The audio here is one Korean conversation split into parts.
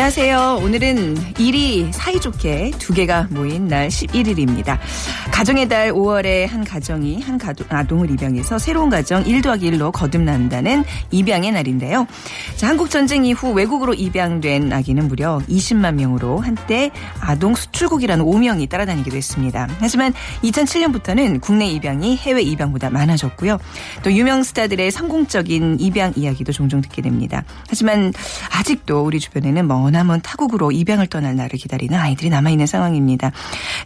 안녕하세요. 오늘은 일이 사이좋게 두 개가 모인 날 11일입니다. 가정의 달 5월에 한 가정이 한 가도- 아동을 입양해서 새로운 가정 1 더하기 1로 거듭난다는 입양의 날인데요. 자, 한국전쟁 이후 외국으로 입양된 아기는 무려 20만 명으로 한때 아동 수출국이라는 오명이 따라다니기도 했습니다. 하지만 2007년부터는 국내 입양이 해외 입양보다 많아졌고요. 또 유명 스타들의 성공적인 입양 이야기도 종종 듣게 됩니다. 하지만 아직도 우리 주변에는 머나먼 타국으로 입양을 떠날 날을 기다리는 아이들이 남아있는 상황입니다.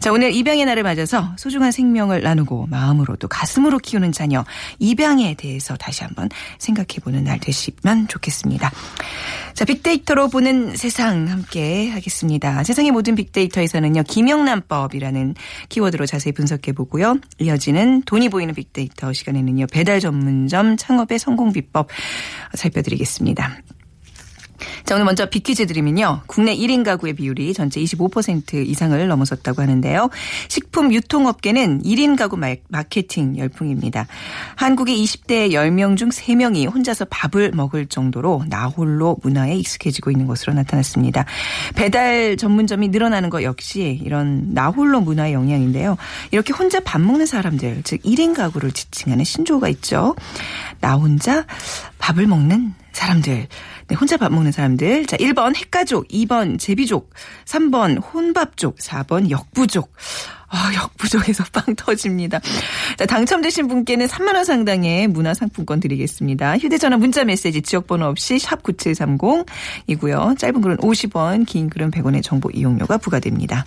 자, 오늘 입양의 날을 맞아서 소중한 생명을 나누고 마음으로 또 가슴으로 키우는 자녀 입양에 대해서 다시 한번 생각해보는 날 되시면 좋겠습니다. 자, 빅데이터로 보는 세상 함께 하겠습니다. 세상의 모든 빅데이터에서는요, 김영란법이라는 키워드로 자세히 분석해 보고요. 이어지는 돈이 보이는 빅데이터 시간에는요, 배달 전문점 창업의 성공 비법 살펴드리겠습니다. 자, 오늘 먼저 빅퀴즈 드리면요. 국내 1인 가구의 비율이 전체 25% 이상을 넘어섰다고 하는데요. 식품 유통업계는 1인 가구 마- 마케팅 열풍입니다. 한국의 20대 10명 중 3명이 혼자서 밥을 먹을 정도로 나홀로 문화에 익숙해지고 있는 것으로 나타났습니다. 배달 전문점이 늘어나는 것 역시 이런 나홀로 문화의 영향인데요. 이렇게 혼자 밥 먹는 사람들, 즉 1인 가구를 지칭하는 신조어가 있죠. 나 혼자 밥을 먹는 사람들. 네, 혼자 밥 먹는 사람들. 자, 1번 핵가족, 2번 제비족, 3번 혼밥족, 4번 역부족. 아, 역부족에서 빵 터집니다. 자, 당첨되신 분께는 3만 원 상당의 문화 상품권 드리겠습니다. 휴대 전화 문자 메시지 지역 번호 없이 샵 9730이고요. 짧은 글은 50원, 긴 글은 100원의 정보 이용료가 부과됩니다.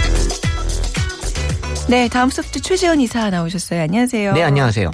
네, 다음 소프트 최재원 이사 나오셨어요. 안녕하세요. 네, 안녕하세요.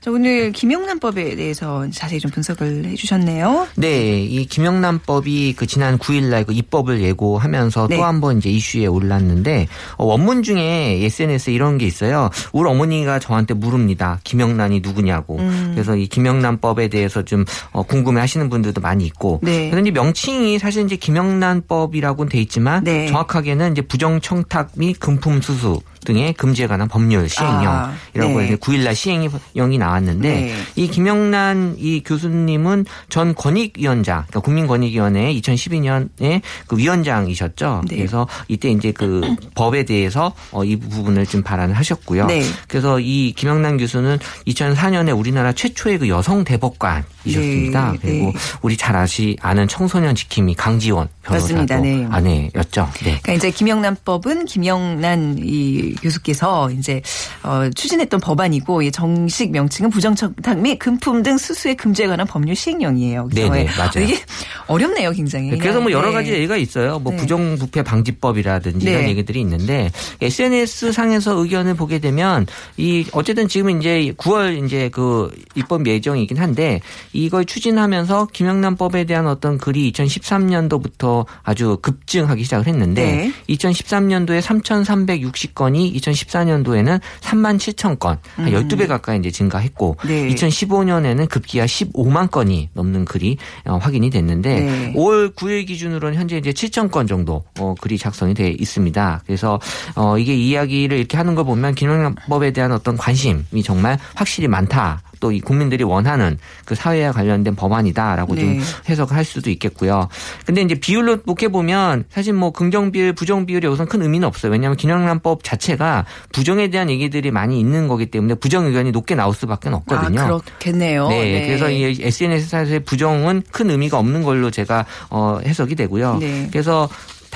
자, 오늘 김용란법에 대해서 자세히 좀 분석을 해주셨네요. 네, 이 김영란법이 그 지난 9일날 그 입법을 예고하면서 네. 또한 번 이제 이슈에 올랐는데 어, 원문 중에 SNS에 이런 게 있어요. 우리 어머니가 저한테 물읍니다. 김영란이 누구냐고. 음. 그래서 이 김영란법에 대해서 좀 어, 궁금해하시는 분들도 많이 있고. 네. 그런데 명칭이 사실 이제 김영란법이라고는 돼 있지만 네. 정확하게는 이제 부정청탁 및 금품 수수 등의 금지에 관한 법률 시행령이라고 아, 네. 이제 9일날 시행령이 나왔는데 네. 이 김영란 이 교수님은 전 권익위원장, 그러니까 국민권익위원회 2012년에 그 위원장이셨죠. 네. 그래서 이때 이제 그 법에 대해서 어, 이 부분을 좀 발안을 하셨고요. 네. 그래서 이 김영란 교수는 2004년에 우리나라 최초의 그 여성 대법관 이셨습니다. 네, 그리고 네. 우리 잘 아시 아는 청소년 지킴이 강지원 변호사도. 네. 아내였죠. 네. 그러니까 이제 김영란법은 김영란 이 교수께서 이제 어, 추진했던 법안이고 이 정식 명칭은 부정청탁 및 금품 등 수수의 금지에 관한 법률 시행령이에요. 그래서 네네, 예, 맞아요. 이게 어렵네요, 굉장히. 그래서 뭐 여러 네. 가지 얘기가 있어요. 뭐 네. 부정부패 방지법이라든지 네. 이런 얘기들이 있는데 SNS 상에서 의견을 보게 되면 이 어쨌든 지금 이제 9월 이제 그 입법 예정이긴 한데 이걸 추진하면서 김영란법에 대한 어떤 글이 2013년도부터 아주 급증하기 시작을 했는데 네. 2013년도에 3,360건이 2014년도에는 3만 7천 건, 한 12배 가까이 이제 증가했고 음. 네. 2015년에는 급기야 15만 건이 넘는 글이 어, 확인이 됐는데 네. 5월 9일 기준으로는 현재 이제 7천 건 정도 어, 글이 작성이 돼 있습니다. 그래서 어, 이게 이야기를 이렇게 하는 걸 보면 김영란법에 대한 어떤 관심이 정말 확실히 많다. 또 이 국민들이 원하는 그 사회와 관련된 법안이다라고 네. 좀 해석할 수도 있겠고요. 근데 이제 비율로 놓게 보면 사실 뭐 긍정 비율, 부정 비율이 우선 큰 의미는 없어요. 왜냐하면 김영란법 자체가 부정에 대한 얘기들이 많이 있는 거기 때문에 부정 의견이 높게 나올 수밖에 없거든요. 아, 그렇겠네요. 네, 그래서 이 SNS에서의 부정은 큰 의미가 없는 걸로 제가 어, 해석이 되고요. 네. 그래서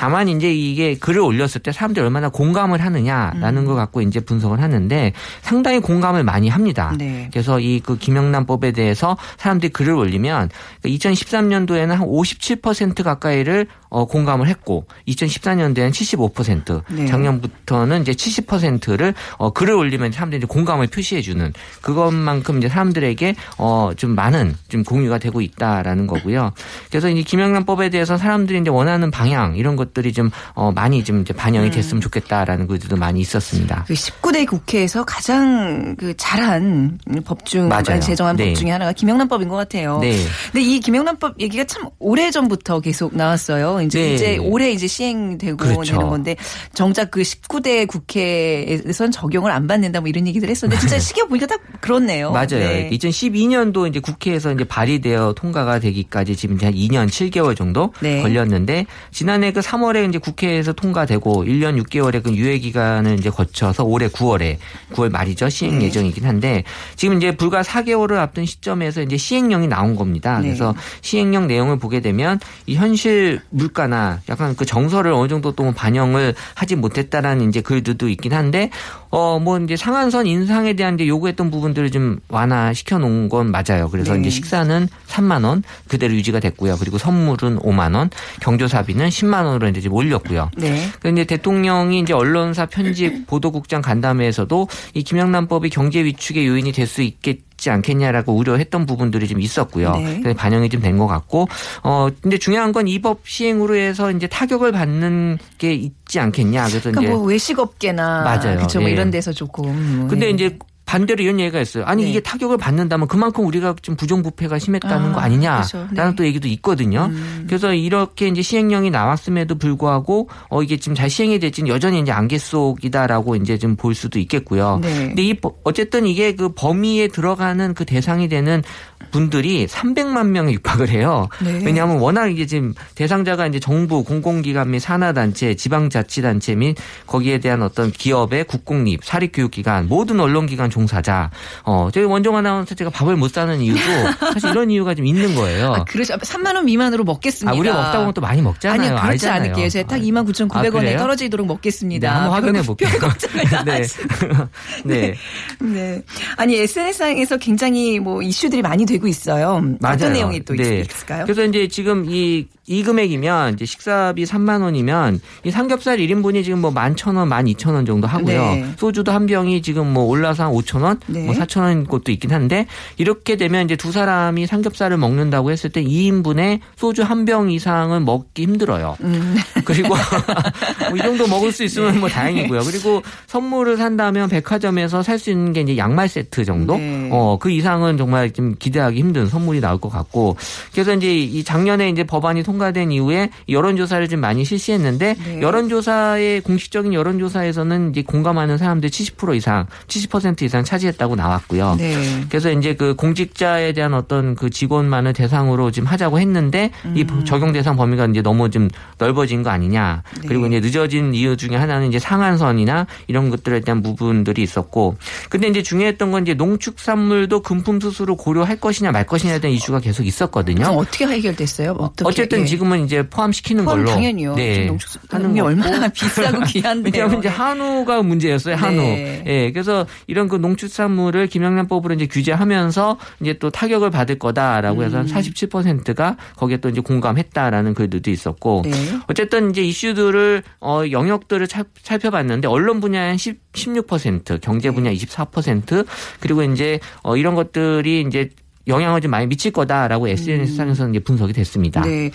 다만 이제 이게 글을 올렸을 때 사람들이 얼마나 공감을 하느냐라는 걸 갖고 이제 분석을 하는데 상당히 공감을 많이 합니다. 네. 그래서 이 그 김영란법에 대해서 사람들이 글을 올리면 2013년도에는 한 57% 가까이를 어, 공감을 했고 2014년도에는 75% 네. 작년부터는 이제 70%를 어, 글을 올리면 사람들이 공감을 표시해 주는 그것만큼 이제 사람들에게 어, 좀 많은 좀 공유가 되고 있다라는 거고요. 그래서 이제 김영란법에 대해서 사람들이 이제 원하는 방향 이런 것 들이 좀 어, 많이 좀 이제 반영이 됐으면 좋겠다라는 글들도 많이 있었습니다. 그 19대 국회에서 가장 그 잘한 법중. 제정한 네. 법 중에 하나가 김영란법인 것 같아요. 네. 근데 이 김영란법 얘기가 참 오래 전부터 계속 나왔어요. 이제 네. 이제 올해 이제 시행되고 그렇죠. 되는 건데 정작 그 19대 국회에선 적용을 안 받는다 뭐 이런 얘기들 했었는데 진짜 시기가 보니까 딱 그렇네요. 맞아요. 네. 2012년도 이제 국회에서 이제 발의되어 통과가 되기까지 지금 이제 한 2년 7개월 정도 네. 걸렸는데 지난해 그 3월에 이제 국회에서 통과되고 1년 6개월의 그 유예 기간을 이제 거쳐서 올해 9월에 9월 말이죠 시행 네. 예정이긴 한데 지금 이제 불과 4개월을 앞둔 시점에서 이제 시행령이 나온 겁니다. 네. 그래서 시행령 내용을 보게 되면 이 현실 물가나 약간 그 정서를 어느 정도 또 반영을 하지 못했다라는 이제 글들도 있긴 한데 어 뭐 이제 상한선 인상에 대한 이제 요구했던 부분들을 좀 완화시켜 놓은 건 맞아요. 그래서 네. 이제 식사는 3만 원 그대로 유지가 됐고요. 그리고 선물은 5만 원, 경조사비는 10만 원으로 이제 좀 올렸고요. 네. 그런데 대통령이 이제 언론사 편집 보도국장 간담회에서도 이 김영란법이 경제 위축의 요인이 될 수 있겠 지 않겠냐라고 우려했던 부분들이 좀 있었고요. 네. 반영이 좀 된 것 같고, 어 근데 중요한 건 이 법 시행으로 해서 이제 타격을 받는 게 있지 않겠냐. 그래서 그러니까 이제 뭐 외식업계나 맞아요. 그렇죠. 뭐 예. 이런 데서 조금. 뭐 근데 예. 이제 반대로 이런 얘기가 있어요. 아니 네. 이게 타격을 받는다면 그만큼 우리가 좀 부정부패가 심했다는 아, 거 아니냐라는 그렇죠. 네. 또 얘기도 있거든요. 음. 그래서 이렇게 이제 시행령이 나왔음에도 불구하고 어 이게 지금 잘 시행이 될지는 여전히 이제 안개 속이다라고 이제 좀 볼 수도 있겠고요. 네. 근데 이 법- 어쨌든 이게 그 범위에 들어가는 그 대상이 되는 분들이 300만 명에 육박을 해요. 네. 왜냐하면 워낙 이게 지금 대상자가 이제 정부, 공공기관 및 산하단체, 지방자치단체 및 거기에 대한 어떤 기업의 국공립, 사립교육기관, 모든 언론기관 종사자. 어, 저희 원종 아나운서 제가 밥을 못 사는 이유도 사실 이런 이유가 좀 있는 거예요. 아, 그렇죠. 3만 원 미만으로 먹겠습니다. 아, 우리가 먹다 보면 또 많이 먹잖아요. 아니요, 그렇지 알잖아요. 않을게요. 제가 딱 29,900원에 아, 그래요? 떨어지도록 네, 먹겠습니다. 한번 확인해 볼게요. 네. 네. 네. 아니, SNS상에서 굉장히 뭐 이슈들이 많이 되고 있어요. 맞아요. 어떤 내용이 또 네. 있- 있을까요? 그래서 이제 지금 이, 이 금액이면 이제 식사비 3만 원이면 이 삼겹살 1인분이 지금 뭐 11,000원, 12,000원 정도 하고요. 네. 소주도 한 병이 지금 뭐 올라서 한 5,000원, 네. 뭐 4,000원 곳도 있긴 한데 이렇게 되면 이제 두 사람이 삼겹살을 먹는다고 했을 때 2인분에 소주 한 병 이상은 먹기 힘들어요. 음. 그리고 뭐 이 정도 먹을 수 있으면 뭐 다행이고요. 그리고 선물을 산다면 백화점에서 살 수 있는 게 이제 양말 세트 정도? 네. 어, 그 이상은 정말 좀 기대하기 힘든 선물이 나올 것 같고. 그래서 이제 이 작년에 이제 법안이 통 과된 이후에 여론조사를 좀 많이 실시했는데 네. 여론조사의 공식적인 여론조사에서는 이제 공감하는 사람들 70% 이상, 70% 이상 차지했다고 나왔고요. 네. 그래서 이제 그 공직자에 대한 어떤 그 직원만을 대상으로 지금 하자고 했는데 이 음. 적용 대상 범위가 이제 너무 좀 넓어진 거 아니냐. 네. 그리고 이제 늦어진 이유 중에 하나는 이제 상한선이나 이런 것들에 대한 부분들이 있었고. 근데 이제 중요했던 건 이제 농축산물도 금품 수수로 고려할 것이냐 말 것이냐에 대한 이슈가 계속 있었거든요. 어떻게 해결됐어요? 어떻게? 어쨌든 예. 지금은 이제 포함시키는 포함 걸로. 당연히요. 네. 하는 게거 얼마나 비싸고 귀한데요. 왜냐하면 이제 한우가 문제였어요. 한우. 네. 예. 그래서 이런 그 농축산물을 김영란법으로 이제 규제하면서 이제 또 타격을 받을 거다라고 해서 음. 47%가 거기에 또 이제 공감했다라는 글들도 있었고. 네. 어쨌든 이제 이슈들을 어 영역들을 살- 살펴봤는데 언론 분야는 10, 16%, 경제 분야 네. 24% 그리고 이제 어 이런 것들이 이제 영향을 좀 많이 미칠 거다라고 SNS 상에서는 이제 분석이 됐습니다. 음. 네.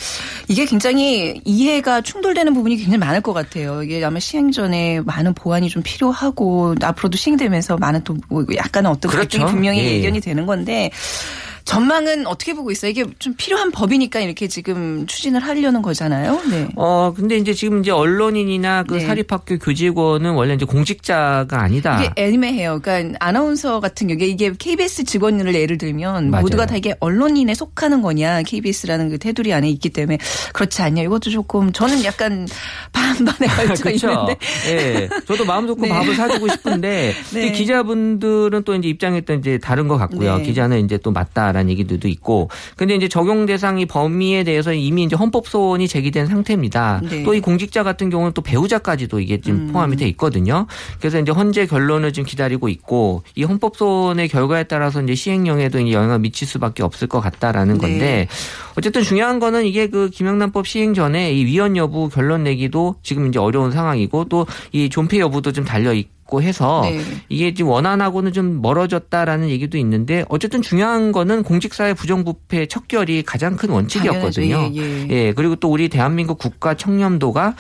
이게 굉장히 이해가 충돌되는 부분이 굉장히 많을 것 같아요. 이게 아마 시행 전에 많은 보완이 좀 필요하고 앞으로도 시행되면서 많은 또뭐 약간은 어떤 그렇죠. 분명히 예. 예견이 되는 건데 전망은 어떻게 보고 있어요? 이게 좀 필요한 법이니까 이렇게 지금 추진을 하려는 거잖아요. 네. 어, 근데 이제 지금 이제 언론인이나 그 네. 사립학교 교직원은 원래 이제 공직자가 아니다. 이게 애매해요. 그러니까 아나운서 같은 경우에 이게 KBS 직원을 예를 들면 맞아요. 모두가 다 이게 언론인에 속하는 거냐 KBS라는 그 테두리 안에 있기 때문에 그렇지 않냐 이것도 조금 저는 약간 반반에 걸쳐 그렇죠. 있는데 예. 저도 마음 좋고 네. 밥을 사주고 싶은데 네. 이 기자분들은 또 이제 입장이 또 이제 다른 것 같고요. 네. 기자는 이제 또 맞다 라는 않는다라는 얘기들도 있고 근데 이제 적용 대상이 범위에 대해서 이미 이제 헌법 소원이 제기된 상태입니다. 네. 또이 공직자 같은 경우는 또 배우자까지도 이게 지금 음. 포함이 돼 있거든요. 그래서 이제 헌재 결론을 지금 기다리고 있고 이 헌법 소원의 결과에 따라서 이제 시행령에도 이제 영향을 미칠 수밖에 없을 것 같다라는 건데 네. 어쨌든 중요한 거는 이게 그 김영란법 시행 전에 이 위헌 여부 결론 내기도 지금 이제 어려운 상황이고 또 이 존폐 여부도 좀 달려 있고 해서 네. 이게 지금 원안하고는 좀 멀어졌다라는 얘기도 있는데 어쨌든 중요한 거는 공직사회 부정부패 척결이 가장 큰 원칙이었거든요. 예, 예. 예, 그리고 또 우리 대한민국 국가 청렴도가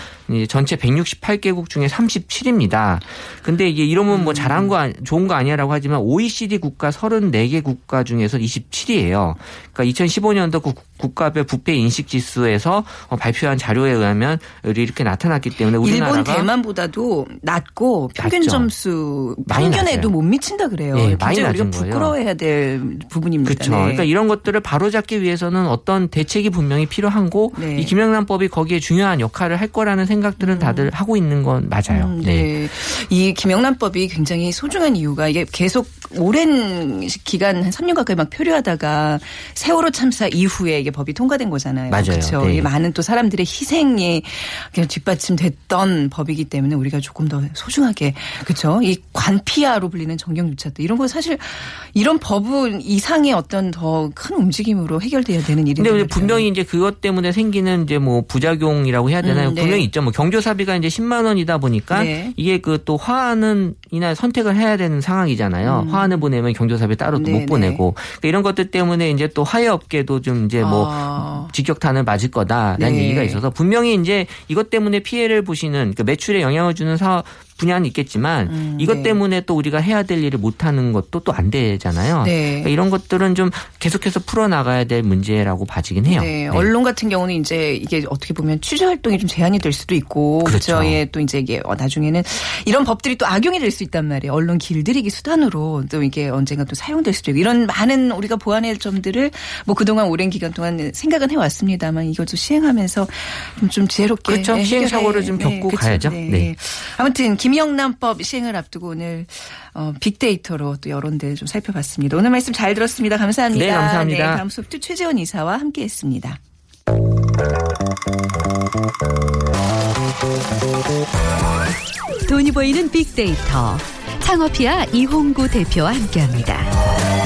전체 168개국 중에 37입니다. 근데 이게 이러면 뭐 잘한 거 좋은 거 아니야라고 하지만 OECD 국가 34개 국가 중에서 27이에요. 그러니까 2015년도 그 국가별 부패 인식 지수에서 어, 발표한 자료에 의하면 이렇게 나타났기 때문에 우리나라가 일본 대만보다도 낮고 평균. 점수 많이 평균에도 낮아요. 못 미친다 그래요. 예, 많이 우리가 낮은 거예요. 부끄러워해야 될 부분입니다. 그렇죠. 네. 그러니까 이런 것들을 바로잡기 위해서는 어떤 대책이 분명히 필요한고 네. 이 김영란법이 거기에 중요한 역할을 할 거라는 생각들은 다들 하고 있는 건 맞아요. 음, 네. 네. 이 김영란법이 굉장히 소중한 이유가 이게 계속 오랜 기간 한 3년 가까이 막 표류하다가 세월호 참사 이후에 이게 법이 통과된 거잖아요. 맞아요. 그렇죠. 많은 또 사람들의 희생이 그냥 뒷받침됐던 법이기 때문에 우리가 조금 더 소중하게 그렇죠. 이 관피아로 불리는 정경유착도 이런 거 사실 이런 법은 이상의 어떤 더 큰 움직임으로 해결돼야 되는 일인데 근데 분명히 이제 그것 때문에 생기는 이제 뭐 부작용이라고 해야 되나요? 음, 네. 분명히 있죠. 뭐 경조사비가 이제 10만 원이다 보니까 네. 이게 그 또 화하는 이나 선택을 해야 되는 상황이잖아요. 화환을 보내면 경조사비 따로 또 음. 네, 못 보내고 그러니까 이런 것들 때문에 이제 또 화해업계도 좀 이제 뭐 아. 직격탄을 맞을 거다라는 네. 얘기가 있어서 분명히 이제 이것 때문에 피해를 보시는 그 매출에 영향을 주는 사업 분야는 있겠지만 음, 이것 네. 때문에 또 우리가 해야 될 일을 못 하는 것도 또 안 되잖아요. 네. 그러니까 이런 것들은 좀 계속해서 풀어 나가야 될 문제라고 봐지긴 해요. 네, 언론 같은 경우는 이제 이게 어떻게 보면 취재 활동이 좀 제한이 될 수도 있고 그렇죠. 그렇죠. 예, 또 이제 이게 어, 나중에는 이런 법들이 또 악용이 될 수 있단 말이에요. 언론 길들이기 수단으로 또 이게 언젠가 또 사용될 수도 있고 이런 많은 우리가 보완할 점들을 뭐 그동안 오랜 기간 동안 생각은 해왔습니다만 이것도 시행하면서 좀, 좀 지혜롭게 그렇죠. 예, 시행 해결해- 착오를 좀 겪고 그렇죠. 가야죠. 네. 아무튼 김영란법 시행을 앞두고 오늘 어, 빅데이터로 또 여론들 좀 살펴봤습니다. 오늘 말씀 잘 들었습니다. 감사합니다. 네, 감사합니다. 다음 소프트 최재원 이사와 함께했습니다. 돈이 보이는 빅데이터 창업피아 이홍구 대표와 함께합니다.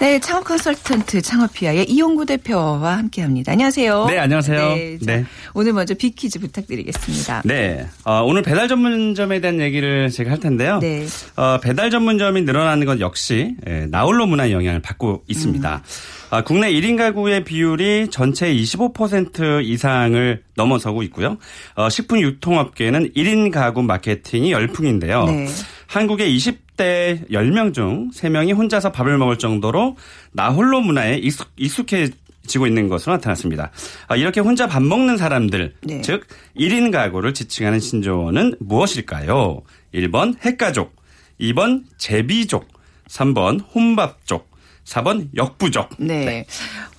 네, 창업 컨설턴트 창업피아의 이용구 대표와 함께합니다. 안녕하세요. 네, 안녕하세요. 네, 자, 네. 오늘 먼저 빅퀴즈 부탁드리겠습니다. 네. 어, 오늘 배달 전문점에 대한 얘기를 제가 할 텐데요. 네. 어, 배달 전문점이 늘어나는 것 역시 예, 나홀로 문화의 영향을 받고 있습니다. 음. 아, 국내 1인 가구의 비율이 전체 25% 이상을 넘어서고 있고요. 어, 식품 유통업계는 1인 가구 마케팅이 열풍인데요. 네. 한국의 20대 10명 중 3명이 혼자서 밥을 먹을 정도로 나홀로 문화에 익숙, 익숙해 지고 있는 것으로 나타났습니다. 아, 이렇게 혼자 밥 먹는 사람들, 네. 즉 1인 가구를 지칭하는 신조어는 무엇일까요? 1번 핵가족, 2번 제비족, 3번 혼밥족, 4번 역부족. 네.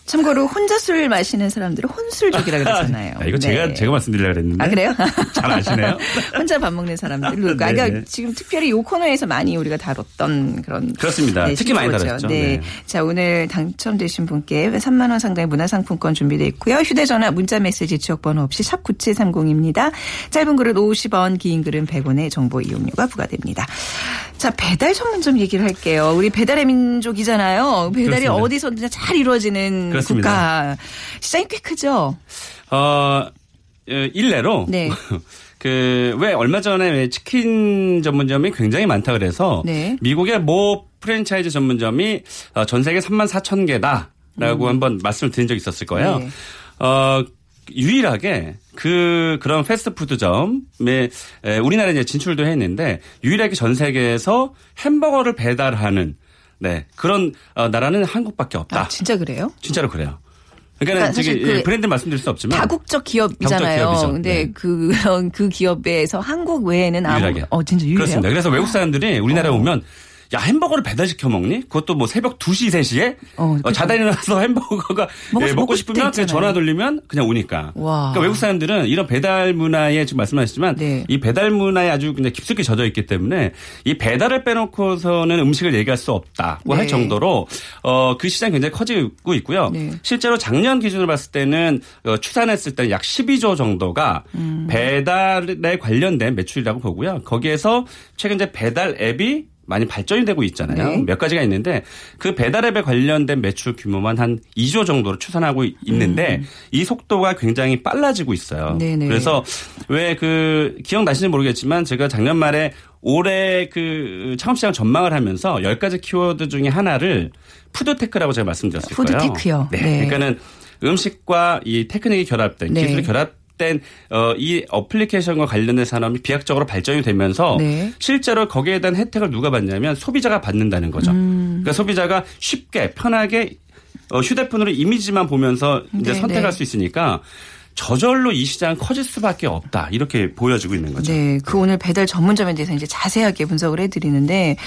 참고로 혼자 술 마시는 사람들은 혼술족이라 그러잖아요. 아, 이거 제가 네. 제가 말씀드리려고 그랬는데. 아, 그래요? 잘 아시네요. 혼자 밥 먹는 사람들. 그러니까 네, 그러니까 네. 지금 특별히 이 코너에서 많이 우리가 다뤘던 그런. 그렇습니다. 특히 많이. 다뤘죠. 네. 네. 자, 오늘 당첨되신 분께 3만 원 상당의 문화상품권 준비되어 있고요. 휴대전화 문자메시지 지역번호 없이 샵 9730입니다. 짧은 글은 50원, 긴 글은 100원의 정보 이용료가 부과됩니다. 자, 배달 전문점 얘기를 할게요. 우리 배달의 민족이잖아요. 배달이 그렇습니다. 어디서든 잘 이루어지는 그렇습니다. 국가. 시장이 꽤 크죠? 어, 어, 일례로 네. 그왜 얼마 전에 왜 치킨 전문점이 굉장히 많다 그래서 네. 미국의 모 프랜차이즈 전문점이 어, 전 세계 3만 4천 개다라고 한번 말씀을 드린 적이 있었을 거예요. 음. 네. 어 유일하게 그 그런 패스트푸드점에 에, 우리나라에 이제 진출도 했는데 유일하게 전 세계에서 햄버거를 배달하는 네 그런 어, 나라는 한국밖에 없다. 아, 진짜 그래요? 진짜로 그래요. 그러니까 그러니까 사실 저기 그 브랜드 말씀드릴 수 없지만 다국적 기업이잖아요. 다국적. 근데 네. 그런 그 기업에서 한국 외에는 아무 유일하게. 어 진짜 유일해요? 그렇습니다. 그래서 외국 사람들이 우리나라에 오면 야 햄버거를 배달시켜 먹니? 그것도 뭐 새벽 2시 3시에 어, 어, 자다 일어나서 햄버거가 먹고 예, 싶- 먹고 싶으면 그냥 전화. 돌리면 그냥 오니까. 와. 그러니까 외국 사람들은 이런 배달 문화에 지금 말씀하셨지만 네. 이 배달 문화에 아주 그냥 깊숙이 젖어 있기 때문에 이 배달을 빼놓고서는 음식을 얘기할 수 없다고 네. 할 정도로 어, 그 시장이 굉장히 커지고 있고요. 네. 실제로 작년 기준으로 봤을 때는 어, 추산했을 때는 약 12조 정도가 음. 배달에 관련된 매출이라고 보고요. 거기에서 최근 이제 배달 앱이 많이 발전이 되고 있잖아요. 네. 몇 가지가 있는데 그 배달앱에 관련된 매출 규모만 한 2조 정도로 추산하고 있는데 이 속도가 굉장히 빨라지고 있어요. 음. 네네. 그래서 왜 그 기억나시는지 모르겠지만 제가 작년 말에 올해 그 창업시장 전망을 하면서 10가지 키워드 중에 하나를 food tech라고 제가 말씀드렸을 거예요. food tech요. 네. 네. 그러니까는 음식과 이 테크닉이 결합된 네. 기술이 결합 된 어, 이 어플리케이션과 관련된 산업이 비약적으로 발전이 되면서 네. 실제로 거기에 대한 혜택을 누가 받냐면 소비자가 받는다는 거죠. 음. 그러니까 소비자가 쉽게 편하게 어, 휴대폰으로 이미지만 보면서 이제 네, 선택할 네. 수 있으니까 저절로 이 시장은 커질 수밖에 없다 이렇게 보여지고 있는 거죠. 네, 그 오늘 배달 전문점에 대해서 이제 자세하게 분석을 해드리는데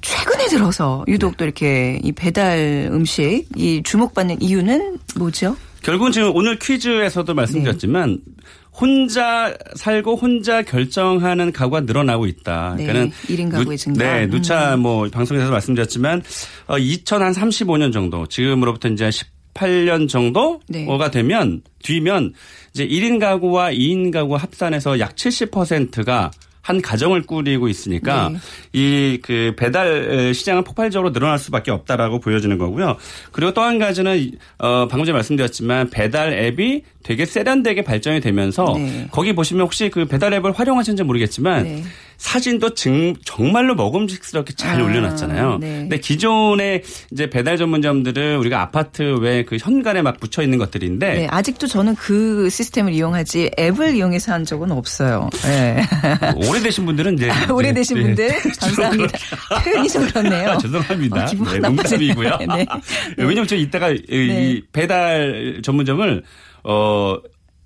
최근에 들어서 유독 또 이렇게 이 배달 음식 이 주목받는 이유는 뭐죠? 결국은 지금 오늘 퀴즈에서도 말씀드렸지만 네. 혼자 살고 혼자 결정하는 가구가 늘어나고 있다. 네, 그러니까는 일인 가구의 누- 증가. 네, 음. 누차 뭐 방송에서 말씀드렸지만 어, 2035년 정도 지금으로부터 이제 18년 정도가 네. 되면 뒤면 이제 1인 가구와 2인 가구 합산해서 약 70%가 한 가정을 꾸리고 있으니까 네. 이그 배달 시장은 폭발적으로 늘어날 수밖에 없다라고 보여지는 거고요. 그리고 또 한 가지는 어 방금 전에 말씀드렸지만 배달 앱이 되게 세련되게 발전이 되면서 네. 거기 보시면 혹시 그 배달 앱을 활용하시는지 모르겠지만 네. 사진도 증, 정말로 먹음직스럽게 잘 아, 올려놨잖아요. 네. 근데 기존의 이제 배달 전문점들은 우리가 아파트 외 그 현관에 막 붙여 있는 것들인데 네, 아직도 저는 그 시스템을 이용하지 앱을 이용해서 한 적은 없어요. 네. 오래되신 분들은 이제 오래되신 네, 분들 네. 감사합니다. 표현이 좀 그렇네요. 아, 죄송합니다. 어, 기분 네. 농담이고요. 네. 왜냐면 저 이따가 이- 네. 이 배달 전문점을 어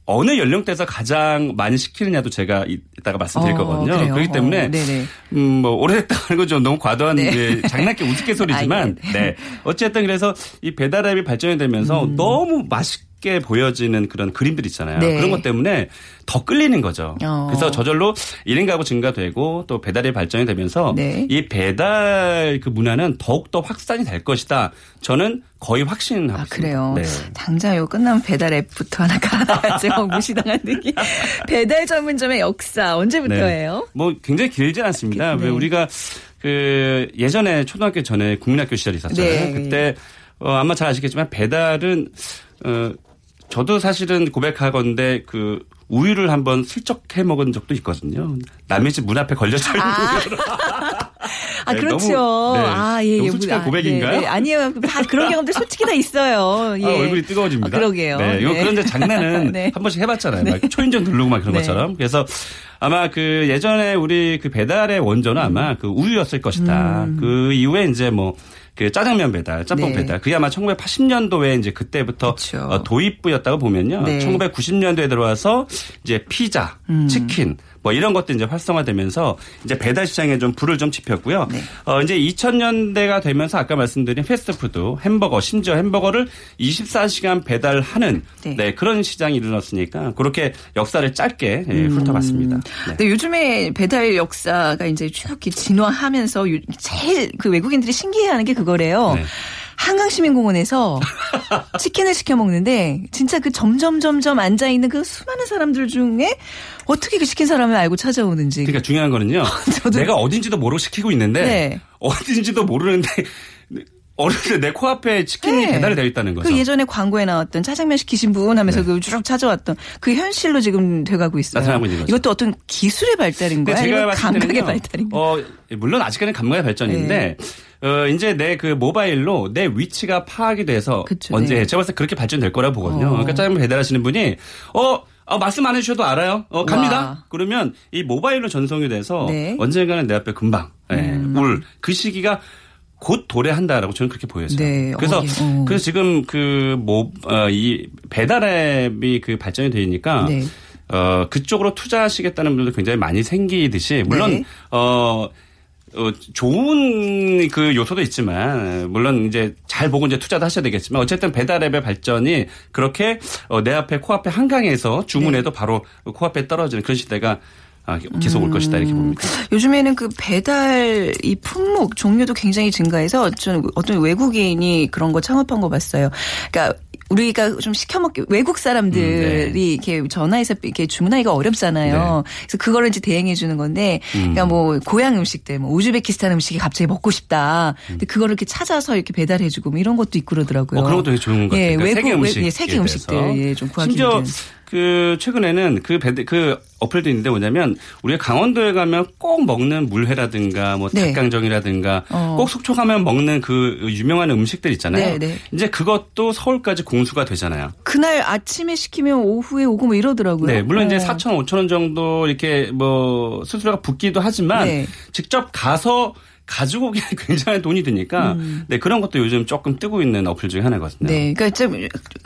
어느 연령대에서 가장 많이 시키느냐도 제가 이- 이따가 말씀드릴 어, 거거든요. 그래요? 그렇기 때문에 어, 네네. 음, 뭐 오래됐다는 건좀 너무 과도한 네. 예, 장난기 우스갯소리지만 아이, 네. 어쨌든 그래서 이 배달 앱이 발전이 되면서 음. 너무 맛있 게 보여지는 그런 그림들 있잖아요. 네. 그런 것 때문에 더 끌리는 거죠. 어. 그래서 저절로 1인 가구 증가되고 또 배달이 발전이 되면서 네. 이 배달 그 문화는 더욱더 확산이 될 것이다. 저는 거의 확신하고 아. 그래요? 네. 당장 요 끝나면 배달 앱부터 하나 깔아야지. 어, 무시당한 느낌. 배달 전문점의 역사 언제부터예요? 뭐 굉장히 길지 않습니다. 네. 왜 우리가 그 예전에 초등학교 전에 국민학교 시절이 있었잖아요. 네. 그때 어 아마 잘 아시겠지만 배달은 어 저도 사실은 고백하건데 그 우유를 한번 슬쩍 해 먹은 적도 있거든요. 남의 집 문 앞에 걸려져 있는 우유를. 아, 네, 그렇죠. 너무, 네. 아, 예, 예. 솔직한 아, 고백인가요? 네, 네. 아니에요. 다 그런 경험들 솔직히 다 있어요. 예. 아, 얼굴이 뜨거워집니다. 아, 그러게요. 네, 이거 네. 그런데 장난은 네. 한 번씩 해봤잖아요. 막 초인종 누르고 막 그런 네. 것처럼. 그래서 아마 그 예전에 우리 그 배달의 원조는 아마 그 우유였을 것이다. 그 이후에 이제 뭐 그 짜장면 배달, 짬뽕 네. 배달. 그게 아마 1980년도에 이제 그때부터. 어, 도입부였다고 보면요. 네. 1990년도에 들어와서 이제 피자, 음. 치킨 뭐 이런 것도 이제 활성화되면서 이제 배달 시장에 좀 불을 좀 지폈고요. 네. 어 이제 2000년대가 되면서 아까 말씀드린 패스트푸드, 햄버거, 심지어 햄버거를 24시간 배달하는 네. 네. 그런 시장이 일어났으니까 그렇게 역사를 짧게 예, 훑어봤습니다. 네. 근데 요즘에 배달 역사가 이제 쭉 진화하면서 요- 제일 그 외국인들이 신기해하는 게 그거래요. 네. 한강시민공원에서 치킨을 시켜 먹는데 진짜 그 점점 점점 앉아 있는 그 수많은 사람들 중에 어떻게 그 시킨 사람을 알고 찾아오는지. 그러니까 중요한 거는요. 저도- 내가 어딘지도 모르고 시키고 있는데 네. 어딘지도 모르는데 어른데 내 코앞에 치킨이 네. 배달이 되어 있다는 거죠. 그 예전에 광고에 나왔던 짜장면 시키신 분 하면서 네. 그 쭉 찾아왔던 그 현실로 지금 돼가고 있어요. 나타나고 있는 거죠. 이것도 어떤 기술의 발달인? 근데 제가 감각의. 발달인 거야? 어, 물론 아직까지는 감각의 발전인데 어, 이제 내 그 모바일로 내 위치가 파악이 돼서 그쵸, 언제 네. 제가 봤을 때 그렇게 발전될 거라고 보거든요. 어. 그러니까 짜장면 배달하시는 분이 어 아, 말씀 안 해주셔도 알아요. 어, 갑니다. 와. 그러면 이 모바일로 전송이 돼서 네. 음. 언젠가는 내 앞에 금방 예, 올그 시기가 곧 도래한다라고 저는 그렇게 보여져요. 네. 그래서 어, 예. 어. 그래서 지금 그뭐이 배달 앱이 그 발전이 되니까 네. 어 그쪽으로 투자하시겠다는 분들도 굉장히 많이 생기듯이 물론 네. 어 어, 좋은 그 요소도 있지만 물론 이제 잘 보고 이제 투자도 하셔야 되겠지만 어쨌든 배달 앱의 발전이 그렇게 어, 내 앞에 코앞에 한강에서 주문해도 네. 바로 코앞에 떨어지는 그런 시대가 아, 계속 올 것이다 이렇게 봅니다. 요즘에는 그 배달 이 품목 종류도 굉장히 증가해서 저는 어떤 외국인이 그런 거 창업한 거 봤어요. 그러니까 우리가 좀 시켜먹기 외국 사람들이 음, 네. 이렇게 전화해서 이렇게 주문하기가 어렵잖아요. 그래서 그거를 이제 대행해 주는 건데, 음. 그러니까 뭐 고향 음식들, 뭐 우즈베키스탄 음식이 갑자기 먹고 싶다. 근데 그거를 이렇게 찾아서 이렇게 배달해주고 뭐 이런 것도 있고 그러더라고요. 어, 그런 것도 되게 좋은 것 같아요. 예, 그러니까 외국 세계 음식 외- 예, 세계 음식들 예, 좀 구하기 힘든. 그 최근에는 그 배드 그 어플도 있는데 뭐냐면 우리가 강원도에 가면 꼭 먹는 물회라든가 뭐 네. 닭강정이라든가 어. 꼭 속초 가면 먹는 그 유명한 음식들 있잖아요. 네, 네. 이제 그것도 서울까지 공수가 되잖아요. 그날 아침에 시키면 오후에 오고 뭐 이러더라고요. 네, 물론 이제 어. 4천 5천 원 정도 이렇게 뭐 수수료가 붙기도 하지만 네. 직접 가서 가지고 오기에 굉장히 돈이 드니까 네 그런 것도 요즘 조금 뜨고 있는 어플 중에 하나거든요. 음. 네, 그러니까 좀,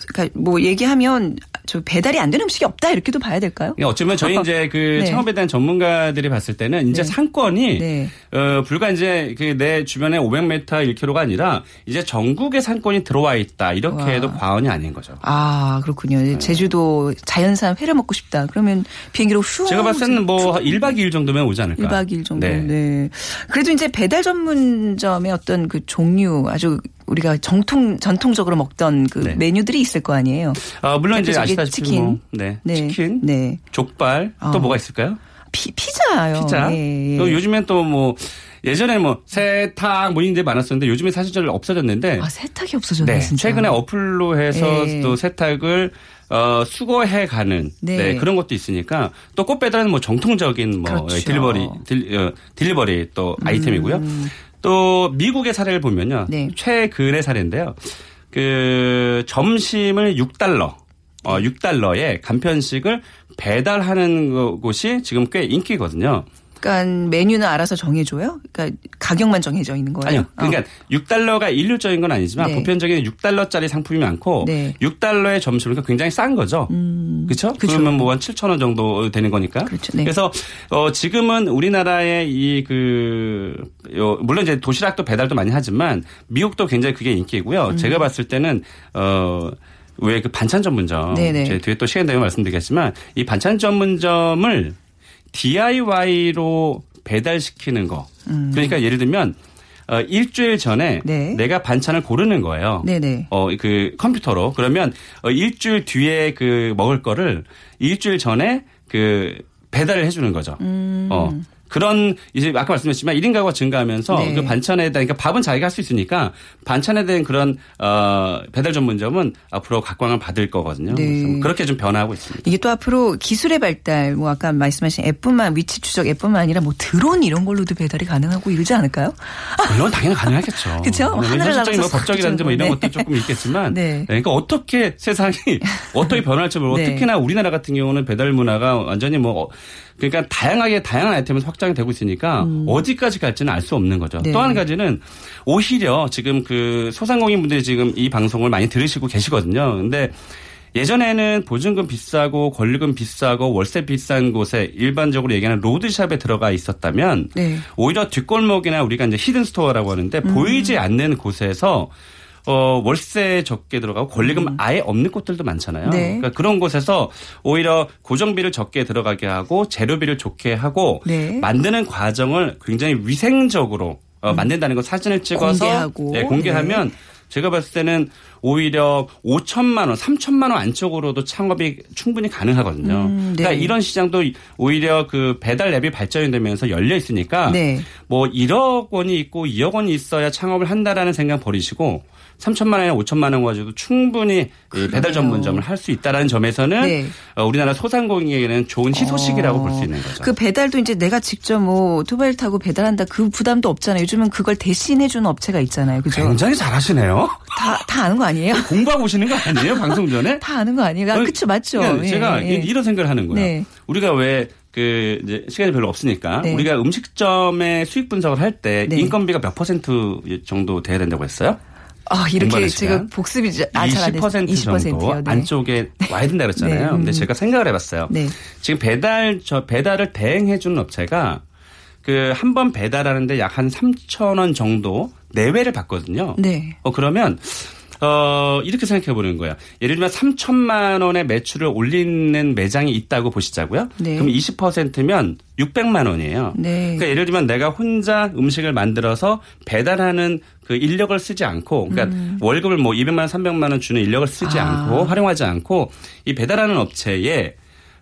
그러니까 뭐 얘기하면 저 배달이 안 되는 음식이 없다 이렇게도 봐야 될까요? 그러니까 어쩌면 저희 이제 그 네. 창업에 대한 전문가들이 봤을 때는 이제 네. 상권이 네. 어 불과 이제 그 내 주변에 500m 1km가 아니라 이제 전국의 상권이 들어와 있다 이렇게 와. 해도 과언이 아닌 거죠. 아 그렇군요. 제주도 자연산 회를 먹고 싶다. 그러면 비행기로 후. 제가 봤을 때는 뭐 1박 2일 정도면 오지 않을까. 1박 2일 정도. 네. 네. 그래도 이제 배달 전문점의 어떤 그 종류 아주 우리가 정통 전통적으로 먹던 그 네. 메뉴들이 있을 거 아니에요. 어, 물론 이제 아시다시피 치킨. 뭐 네. 네. 치킨, 네. 족발 또 어. 뭐가 있을까요? 피, 피자요. 피자. 예, 예. 또 요즘엔 또 뭐 예전에 뭐 세탁 뭐 이런 데 많았었는데 요즘에 사실 잘 없어졌는데 아 세탁이 없어졌네 네, 진짜. 최근에 어플로 해서 예. 또 세탁을 어, 수거해 가는 네. 네. 그런 것도 있으니까 또 꽃 배달은 뭐 정통적인 뭐 그렇죠. 음. delivery 딜, 어, delivery 또 아이템이고요. 또 미국의 사례를 보면요. 네. 최근의 사례인데요. 그 점심을 6달러 어, 6달러에 간편식을 배달하는 거- 곳이 지금 꽤 인기거든요. 그러니까 메뉴는 알아서 정해줘요. 그러니까 가격만 정해져 있는 거예요. 아니요. 그러니까 어. 6달러가 일률적인 건 아니지만 네. 보편적인 6달러짜리 상품이 많고 네. 6달러의 점수는 그러니까 굉장히 싼 거죠. 그렇죠? 그쵸. 그러면 뭐 한 7천 원 정도 되는 거니까. 그렇죠. 네. 래서 어 지금은 우리나라의 이그 물론 이제 도시락도 배달도 많이 하지만 미국도 굉장히 그게 인기고요. 음. 제가 봤을 때는 어 왜 그 반찬 전문점 네네. 제 뒤에 또 시간 되면 말씀드리겠지만 이 반찬 전문점을 DIY로 배달시키는 거. 그러니까 예를 들면 어, 일주일 전에 음. 네. 내가 반찬을 고르는 거예요. 네네. 어, 그 컴퓨터로. 그러면 어, 일주일 뒤에 그 먹을 거를 일주일 전에 그 배달을 해주는 거죠. 음. 어. 그런 이제 아까 말씀드렸지만 1인 가구가 증가하면서 네. 그 반찬에 대한 그러니까 밥은 자기가 할 수 있으니까 반찬에 대한 그런 어 배달 전문점은 앞으로 각광을 받을 거거든요. 네. 그래서 그렇게 좀 변화하고 있습니다. 이게 또 앞으로 기술의 발달, 뭐 아까 말씀하신 앱뿐만 위치 추적 앱뿐만 아니라 뭐 드론 이런 걸로도 배달이 가능하고 이러지 않을까요? 물론 당연히 가능하겠죠. 하늘을 현실적인 뭐 법적이라든지 뭐 이런 네. 것도 조금 있겠지만, 네. 네, 그러니까 어떻게 세상이 어떻게 변할지 모르고 네. 특히나 우리나라 같은 경우는 배달 문화가 완전히 뭐 어, 그러니까 다양하게 다양한 아이템에서 확장이 되고 있으니까 어디까지 갈지는 알 수 없는 거죠. 음. 네. 또한 가지는 오히려 지금 그 소상공인 분들이 지금 이 방송을 많이 들으시고 계시거든요. 근데 예전에는 보증금 비싸고 권리금 비싸고 월세 비싼 곳에 일반적으로 얘기하는 road shop에 들어가 있었다면 네. 오히려 뒷골목이나 우리가 이제 hidden store라고 하는데 음. 보이지 않는 곳에서 어, 월세 적게 들어가고 권리금 아예 없는 곳들도 많잖아요. 음. 네. 그러니까 그런 곳에서 오히려 고정비를 적게 들어가게 하고 재료비를 좋게 하고 네. 만드는 과정을 굉장히 위생적으로 어, 만든다는 거 사진을 찍어서 공개하고. 네, 공개하면 제가 봤을 때는 오히려 5천만 원, 3천만 원 안쪽으로도 창업이 충분히 가능하거든요. 음, 네. 그러니까 이런 시장도 오히려 그 배달 앱이 발전이 되면서 열려 있으니까 네. 뭐 1억 원이 있고 2억 원이 있어야 창업을 한다라는 생각 버리시고 3천만 원이나 5천만 원 가지고 충분히 이 배달 전문점을 할 수 있다라는 점에서는 네. 어, 우리나라 소상공인에게는 좋은 희소식이라고 볼수 있는 거죠. 그 배달도 이제 내가 직접 뭐 오토바이를 타고 배달한다 그 부담도 없잖아요. 요즘은 그걸 대신해 주는 업체가 있잖아요. 그죠? 굉장히 잘하시네요. 다, 다 아는 거 아니에요? 공부하고 오시는 거 아니에요? 방송 전에? 다 아는 거 아니에요? 아, 아니, 그쵸, 맞죠? 그러니까 예, 제가 예. 이런 생각을 하는 거예요. 네. 우리가 왜 그 이제 시간이 별로 없으니까 네. 우리가 음식점의 수익 분석을 할때 네. 인건비가 몇 퍼센트 정도 돼야 된다고 했어요? 아, 이렇게 제가? 복습이 잘안 됐어요. 20% 정도 20%요. 네. 안쪽에 와야 된다 그랬잖아요. 네, 음. 근데 제가 생각을 해봤어요. 네. 지금 배달 저 배달을 대행해 주는 업체가 그 한 번 배달하는데 약 한 3천 원 정도 내외를 받거든요. 네. 어 그러면 어 이렇게 생각해 보는 거예요. 예를 들면 3천만 원의 매출을 올리는 매장이 있다고 보시자고요. 네. 그럼 20%면 600만 원이에요. 네. 그러니까 예를 들면 내가 혼자 음식을 만들어서 배달하는 그 인력을 쓰지 않고 그러니까 월급을 뭐 200만 원, 300만 원 주는 인력을 쓰지 음. 아. 않고 활용하지 않고 이 배달하는 업체에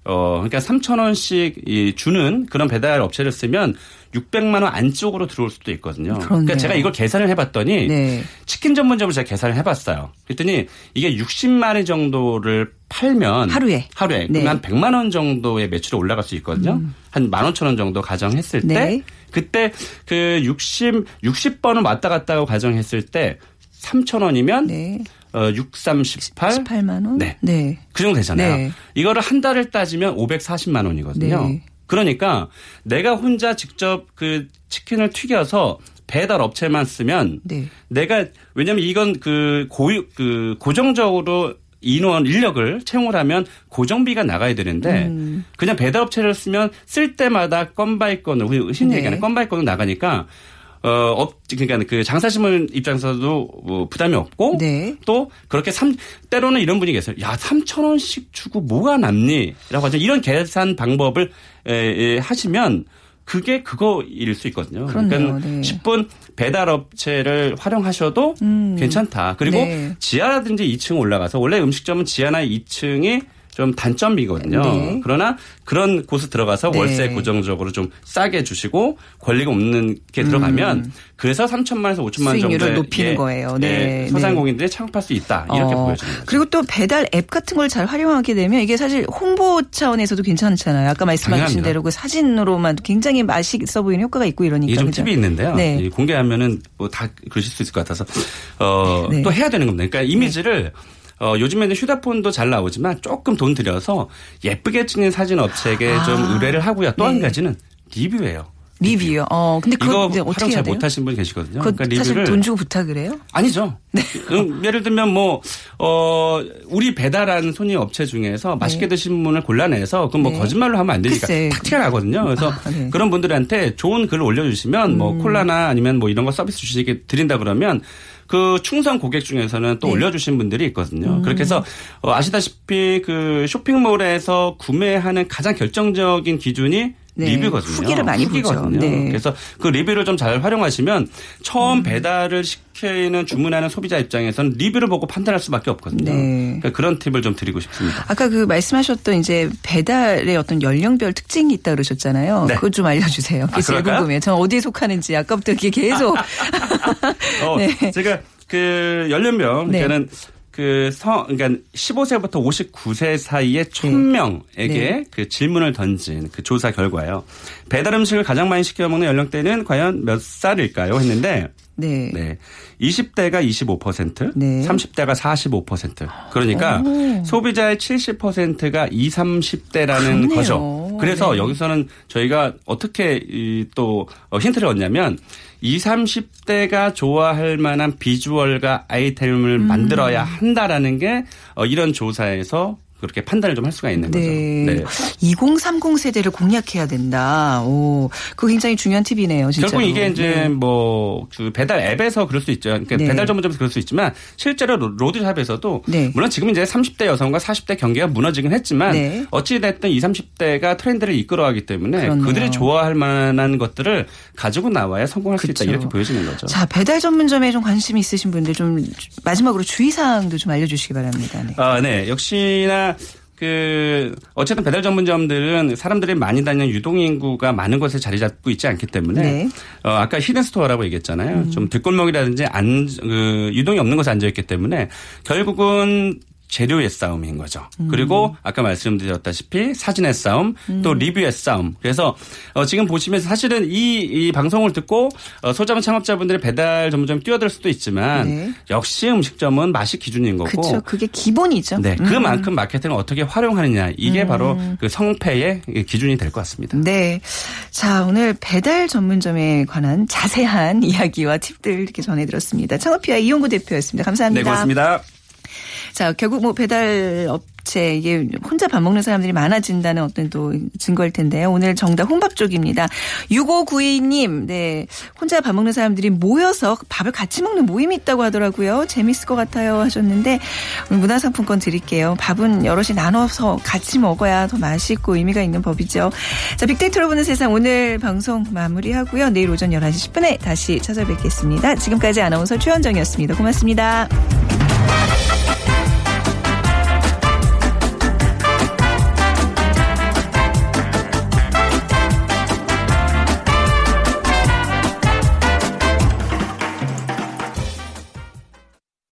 어 그러니까 3천 원씩 이 주는 그런 배달 업체를 쓰면 600만 원 안쪽으로 들어올 수도 있거든요. 그렇네요. 그러니까 제가 이걸 계산을 해봤더니 네. 치킨 전문점을 제가 계산을 해봤어요. 그랬더니 이게 60마리 정도를 팔면 하루에. 하루에 네. 음. 그러면 한 100만 원 정도의 매출이 올라갈 수 있거든요. 한 15,000원 정도 가정했을 때 네. 그때 그 60, 60번을 왔다 갔다 하고 가정했을 때 3,000원이면 네. 어, 6, 3, 18. 18만 원? 네. 네. 그 정도 되잖아요. 네. 이거를 한 달을 따지면 540만 원이거든요. 네. 그러니까 내가 혼자 직접 그 치킨을 튀겨서 배달 업체만 쓰면 네. 내가 왜냐면 이건 그 고유 그 고정적으로 인원 인력을 채용을 하면 고정비가 나가야 되는데 음. 그냥 배달 업체를 쓰면 쓸 때마다 건바이 건으로 흔히 네. 얘기하는 건바이 건으로 나가니까 어, 업, 그러니까 그 장사심을 입장에서도 뭐 부담이 없고 네. 또 그렇게 삼 때로는 이런 분이 계세요. 야, 3천 원씩 주고 뭐가 남니? 라고 하죠. 이런 계산 방법을 에, 에, 하시면 그게 그거일 수 있거든요. 그렇네요. 그러니까 네. 10분 배달 업체를 활용하셔도 괜찮다. 그리고 네. 지하라든지 2층 올라가서 원래 음식점은 지하나 2층이 좀 단점이거든요. 네. 그러나 그런 곳에 들어가서 네. 월세 고정적으로 좀 싸게 주시고 권리가 없는 게 들어가면 그래서 3천만에서 5천만 원 음. 수익률을 정도의 높이는 예, 거예요. 네. 예, 소상공인들이 창업할 수 있다 이렇게 어, 보여지는 거죠. 그리고 또 배달 앱 같은 걸 잘 활용하게 되면 이게 사실 홍보 차원에서도 괜찮잖아요. 아까 말씀하신. 대로 그 사진으로만 굉장히 맛이 있어 보이는 효과가 있고 이러니까. 이게 좀 그죠? 팁이 있는데요. 네. 이 공개하면은 뭐 다 그러실 수 있을 것 같아서 어, 네. 또 해야 되는 겁니다. 그러니까 이미지를 어, 요즘에는 휴대폰도 잘 나오지만 조금 돈 들여서 예쁘게 찍는 사진 업체에게 좀 의뢰를 하고요. 또한 아. 네. 가지는 리뷰예요. 리뷰요. 어, 근데 그거 이제 어떻게 활용 잘? 못하신 분 계시거든요. 그러니까 사실 리뷰를 돈 주고 부탁을 해요? 아니죠. 음, 예를 들면 뭐, 어, 우리 배달한 손님 업체 중에서 맛있게 드신 분을 골라내서 그건 뭐 네. 거짓말로 하면 안 되니까 글쎄. 탁 티가 나거든요. 그래서 아, 네. 음. 그런 분들한테 좋은 글을 올려주시면 뭐 콜라나 아니면 뭐 이런 거 서비스 주시게 드린다 그러면 그 충성 고객 중에서는 네. 또 올려주신 분들이 있거든요. 음. 그렇게 해서 어, 아시다시피 그 쇼핑몰에서 구매하는 가장 결정적인 기준이 네. 리뷰거든요. 후기를 많이. 후기거든요. 네. 그래서 그 리뷰를 좀 잘 활용하시면 처음 배달을 시키는 주문하는 소비자 입장에서는 리뷰를 보고 판단할 수밖에 없거든요. 네. 그러니까 그런 팁을 좀 드리고 싶습니다. 아까 그 말씀하셨던 이제 배달의 어떤 연령별 특징이 있다 그러셨잖아요. 네. 그것 좀 알려주세요. 제일 그럴까요? 궁금해요. 전 어디에 속하는지 아까부터 이렇게 계속. 어, 네. 제가 그 연령별 네. 그러니까는 그 성, 그러니까 15세부터 59세 사이에 1000명에게 네. 그 질문을 던진 그 조사 결과예요. 배달 음식을 가장 많이 시켜 먹는 연령대는 과연 몇 살일까요? 했는데 네. 네. 20대가 25%, 네. 30대가 45%. 그러니까 소비자의 70%가 20, 30대라는 그렇네요. 거죠. 그래서 네. 여기서는 저희가 어떻게 이또 어, 힌트를 얻냐면 20, 30대가 좋아할 만한 비주얼과 아이템을 음. 만들어야 한다라는 게 어, 이런 조사에서 그렇게 판단을 좀 할 수가 있는 네. 거죠. 2030 세대를 공략해야 된다. 오, 그거 굉장히 중요한 팁이네요, 진짜. 결국 이게 이제 뭐 그 배달 앱에서 그럴 수 있죠. 그러니까 네. 배달 전문점에서 그럴 수 있지만 실제로 로- 로드샵에서도 네. 물론 지금 이제 30대 여성과 40대 경계가 무너지긴 했지만 네. 어찌 됐든 20, 30대가 트렌드를 이끌어가기 때문에 그렇네요. 그들이 좋아할 만한 것들을 가지고 나와야 성공할 수 그쵸. 있다 이렇게 보여지는 거죠. 자, 배달 전문점에 좀 관심이 있으신 분들 좀 마지막으로 주의 사항도 좀 알려주시기 바랍니다. 네. 아, 네. 역시나 그 어쨌든 배달 전문점들은 사람들이 많이 다니는 유동 인구가 많은 곳에 자리 잡고 있지 않기 때문에 네. 음. 어, 아까 hidden store라고 얘기했잖아요. 좀 뒷골목이라든지 안, 그, 유동이 없는 곳에 앉아 있기 때문에 결국은 재료의 싸움인 거죠. 음. 그리고 아까 말씀드렸다시피 사진의 싸움, 또 리뷰의 싸움. 그래서 어, 지금 보시면서 사실은 이, 이 방송을 듣고 어, 소자본 창업자분들이 배달 전문점 뛰어들 수도 있지만 네. 역시 음식점은 맛이 기준인 거고 그렇죠. 그게 기본이죠. 네, 음. 그만큼 마케팅을 어떻게 활용하느냐 이게 바로 그 성패의 기준이 될 것 같습니다. 네. 자, 오늘 배달 전문점에 관한 자세한 이야기와 팁들 이렇게 전해드렸습니다. 창업피아 이용구 대표였습니다. 감사합니다. 네, 고맙습니다. 자, 결국 뭐 배달 업체 이게 혼자 밥 먹는 사람들이 많아진다는 어떤 또 증거일 텐데요. 오늘 정답 혼밥 쪽입니다. 6592님, 네. 혼자 밥 먹는 사람들이 모여서 밥을 같이 먹는 모임이 있다고 하더라고요. 재밌을 것 같아요 하셨는데 문화상품권 드릴게요. 밥은 여럿이 나눠서 같이 먹어야 더 맛있고 의미가 있는 법이죠. 자, 빅데이터로 보는 세상 오늘 방송 마무리하고요. 내일 오전 11시 10분에 다시 찾아뵙겠습니다. 지금까지 아나운서 최현정이었습니다. 고맙습니다.